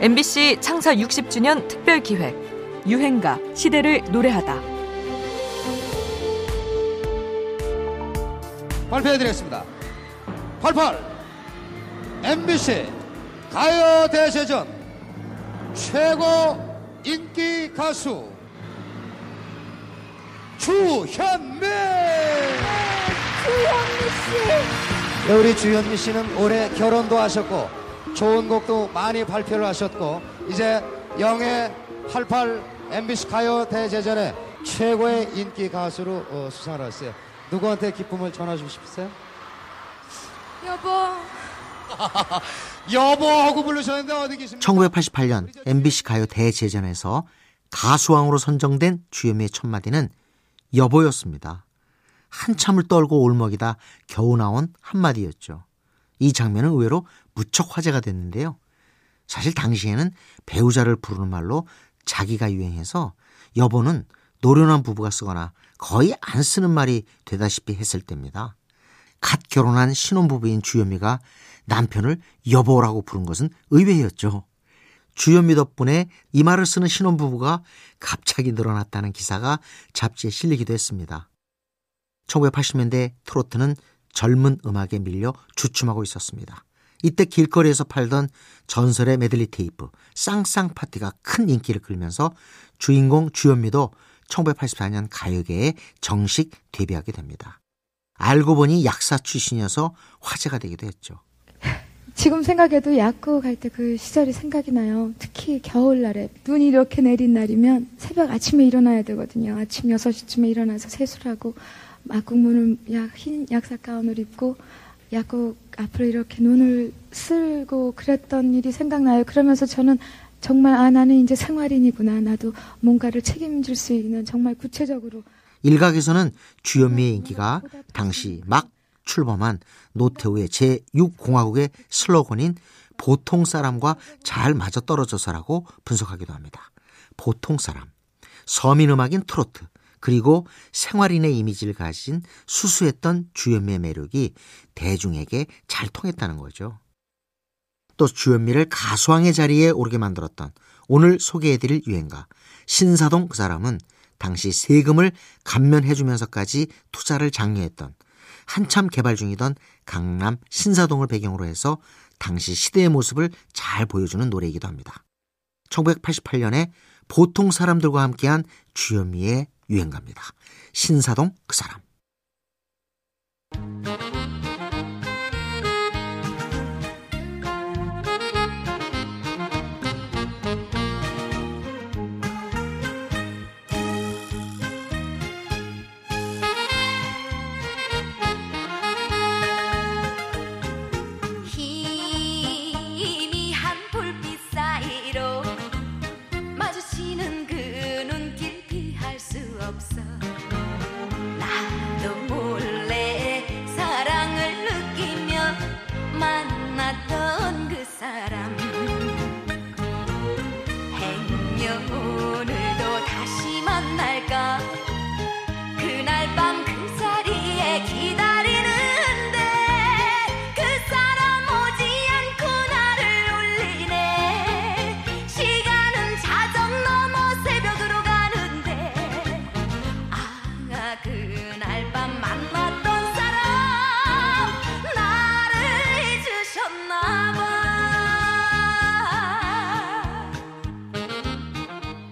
MBC 창사 60주년 특별 기획 유행가 시대를 노래하다. 발표해드리겠습니다. 88 MBC 가요 대제전 최고 인기 가수 주현미. 주현미 씨. 네, 우리 주현미 씨는 올해 결혼도 하셨고 좋은 곡도 많이 발표를 하셨고 이제 영예 88 MBC 가요 대제전의 최고의 인기 가수로 어, 수상을 했어요. 누구한테 기쁨을 전하시고 싶으세요? 여보. 여보하고 부르셨는데 어디 계십니까? 1988년 MBC 가요 대제전에서 가수왕으로 선정된 주현미의 첫 마디는 여보였습니다. 한참을 떨고 울먹이다 겨우 나온 한마디였죠. 이 장면은 의외로 무척 화제가 됐는데요. 사실 당시에는 배우자를 부르는 말로 자기가 유행해서 여보는 노련한 부부가 쓰거나 거의 안 쓰는 말이 되다시피 했을 때입니다. 갓 결혼한 신혼부부인 주현미가 남편을 여보라고 부른 것은 의외였죠. 주현미 덕분에 이 말을 쓰는 신혼부부가 갑자기 늘어났다는 기사가 잡지에 실리기도 했습니다. 1980년대 트로트는 젊은 음악에 밀려 주춤하고 있었습니다. 이때 길거리에서 팔던 전설의 메들리 테이프 쌍쌍 파티가 큰 인기를 끌면서 주인공 주현미도 1984년 가요계에 정식 데뷔하게 됩니다. 알고 보니 약사 출신이어서 화제가 되기도 했죠. 지금 생각해도 약국 갈 때 그 시절이 생각이 나요. 특히 겨울날에 눈이 이렇게 내린 날이면 새벽 아침에 일어나야 되거든요. 아침 6시쯤에 일어나서 세수하고 약국 문을 약, 흰 약사 가운을 입고 약국 앞으로 이렇게 눈을 쓸고 그랬던 일이 생각나요. 그러면서 저는 정말 아 나는 이제 생활인이구나. 나도 뭔가를 책임질 수 있는 정말 구체적으로 일각에서는 주현미의 인기가 당시 막 출범한 노태우의 제6공화국의 슬로건인 보통 사람과 잘 맞아떨어져서라고 분석하기도 합니다. 보통 사람, 서민 음악인 트로트, 그리고 생활인의 이미지를 가진 수수했던 주현미의 매력이 대중에게 잘 통했다는 거죠. 또 주현미를 가수왕의 자리에 오르게 만들었던 오늘 소개해드릴 유행가 신사동 그 사람은 당시 세금을 감면해주면서까지 투자를 장려했던 한참 개발 중이던 강남 신사동을 배경으로 해서 당시 시대의 모습을 잘 보여주는 노래이기도 합니다. 1988년에 보통 사람들과 함께한 주현미의 유행가입니다. 신사동 그 사람.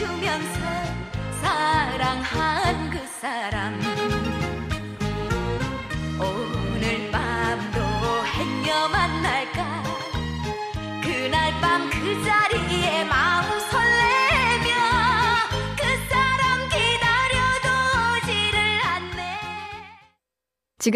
주면서 사랑한 그 사람